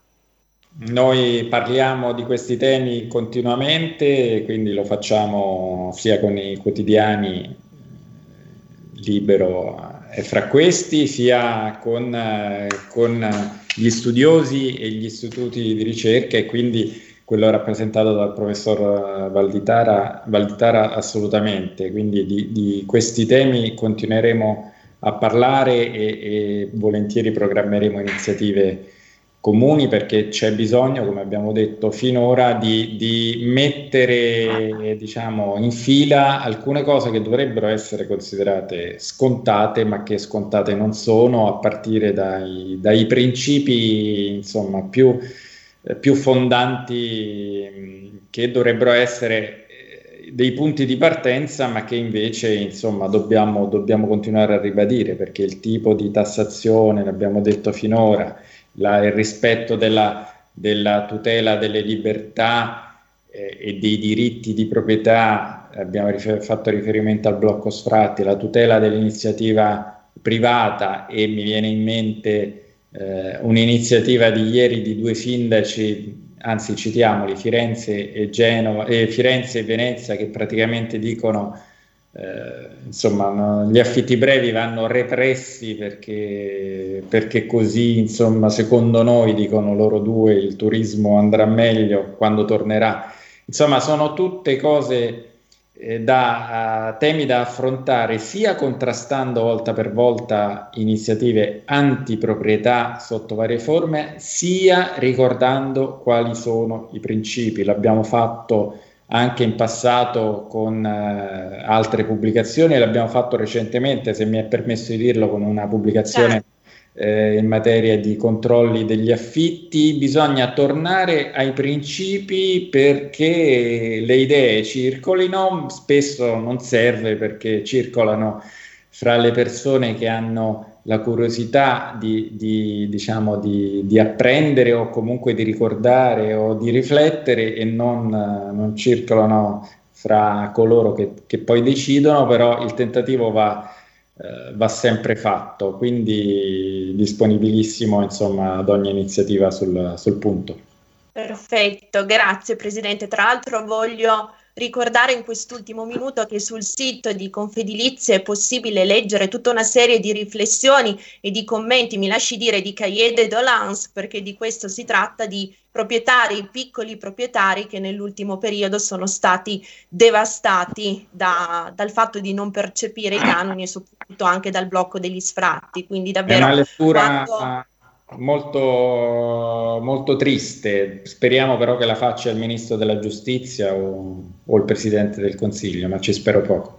Noi parliamo di questi temi continuamente, quindi lo facciamo sia con i quotidiani libero e fra questi, sia con, con gli studiosi e gli istituti di ricerca e quindi quello rappresentato dal professor Valditara, Valditara assolutamente, quindi di, di, questi temi continueremo a parlare e, e volentieri programmeremo iniziative comuni perché c'è bisogno, come abbiamo detto finora, di, di mettere diciamo, in fila alcune cose che dovrebbero essere considerate scontate, ma che scontate non sono, a partire dai, dai principi insomma, più, più fondanti che dovrebbero essere eh, dei punti di partenza, ma che invece insomma, dobbiamo, dobbiamo continuare a ribadire, perché il tipo di tassazione, l'abbiamo detto finora, la, il rispetto della, della, tutela delle libertà eh, e dei diritti di proprietà, abbiamo rifer- fatto riferimento al blocco sfratti, la tutela dell'iniziativa privata e mi viene in mente eh, un'iniziativa di ieri di due sindaci, anzi citiamoli, Firenze e, Genova, eh, Firenze e Venezia, che praticamente dicono eh, insomma, no, gli affitti brevi vanno repressi perché, perché così, insomma, secondo noi, dicono loro due, il turismo andrà meglio quando tornerà. Insomma, sono tutte cose eh, da temi da affrontare sia contrastando volta per volta iniziative antiproprietà sotto varie forme, sia ricordando quali sono i principi. L'abbiamo fatto anche in passato con uh, altre pubblicazioni l'abbiamo fatto recentemente, se mi è permesso di dirlo, con una pubblicazione eh, in materia di controlli degli affitti. Bisogna tornare ai principi perché le idee circolino, spesso non serve perché circolano fra le persone che hanno la curiosità di, di, diciamo, di, di, apprendere o comunque di ricordare o di riflettere e non, non circolano fra coloro che, che, poi decidono, però il tentativo va, eh, va sempre fatto, quindi disponibilissimo insomma, ad ogni iniziativa sul, sul punto. Perfetto, grazie Presidente. Tra l'altro voglio ricordare in quest'ultimo minuto che sul sito di Confedilizia è possibile leggere tutta una serie di riflessioni e di commenti, mi lasci dire, di Cahiers de Dolance, perché di questo si tratta di proprietari, piccoli proprietari che nell'ultimo periodo sono stati devastati da, dal fatto di non percepire i canoni e soprattutto anche dal blocco degli sfratti. Quindi davvero... È una lettura... Quando molto, molto triste. Speriamo però che la faccia il ministro della giustizia o, o il presidente del consiglio, ma ci spero poco.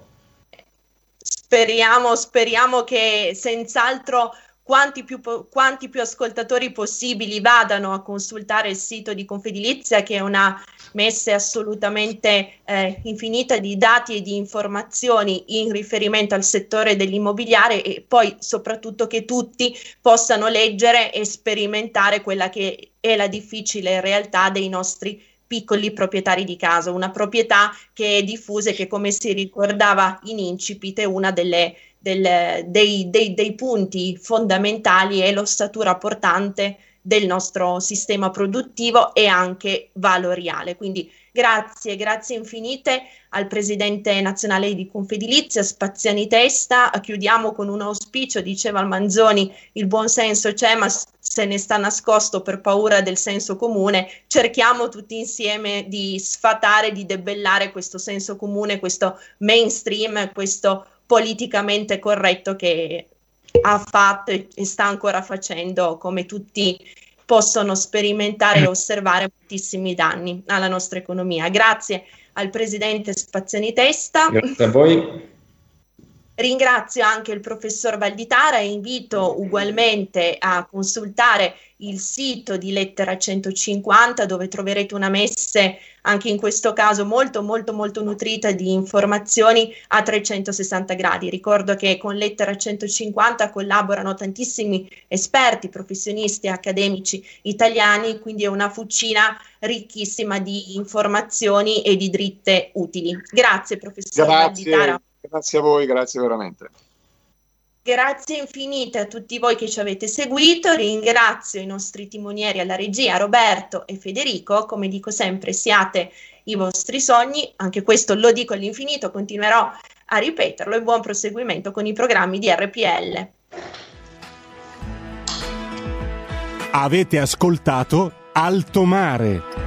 Speriamo, speriamo che senz'altro quanti più, quanti più ascoltatori possibili vadano a consultare il sito di Confedilizia, che è una messe assolutamente eh, infinita di dati e di informazioni in riferimento al settore dell'immobiliare e poi soprattutto che tutti possano leggere e sperimentare quella che è la difficile realtà dei nostri piccoli proprietari di casa, una proprietà che è diffusa e che come si ricordava in incipit è una delle, del, dei, dei, dei punti fondamentali e l'ossatura portante del nostro sistema produttivo e anche valoriale. Quindi grazie, grazie infinite al presidente nazionale di Confedilizia, Spaziani Testa. Chiudiamo con un auspicio, diceva Manzoni, il buon senso c'è, ma se ne sta nascosto per paura del senso comune. Cerchiamo tutti insieme di sfatare, di debellare questo senso comune, questo mainstream, questo politicamente corretto che ha fatto e sta ancora facendo, come tutti possono sperimentare e osservare moltissimi danni alla nostra economia. Grazie al presidente Spaziani Testa. Grazie a voi. Ringrazio anche il professor Valditara e invito ugualmente a consultare il sito di Lettera 150 dove troverete una messe anche in questo caso molto molto molto nutrita di informazioni a 360 gradi. Ricordo che con Lettera 150 collaborano tantissimi esperti, professionisti e accademici italiani, quindi è una fucina ricchissima di informazioni e di dritte utili. Grazie professor Grazie. Valditara. Grazie a voi, grazie veramente. Grazie infinite a tutti voi che ci avete seguito, ringrazio i nostri timonieri alla regia Roberto e Federico, come dico sempre siate i vostri sogni, anche questo lo dico all'infinito, continuerò a ripeterlo e buon proseguimento con i programmi di RPL. Avete ascoltato Alto Mare.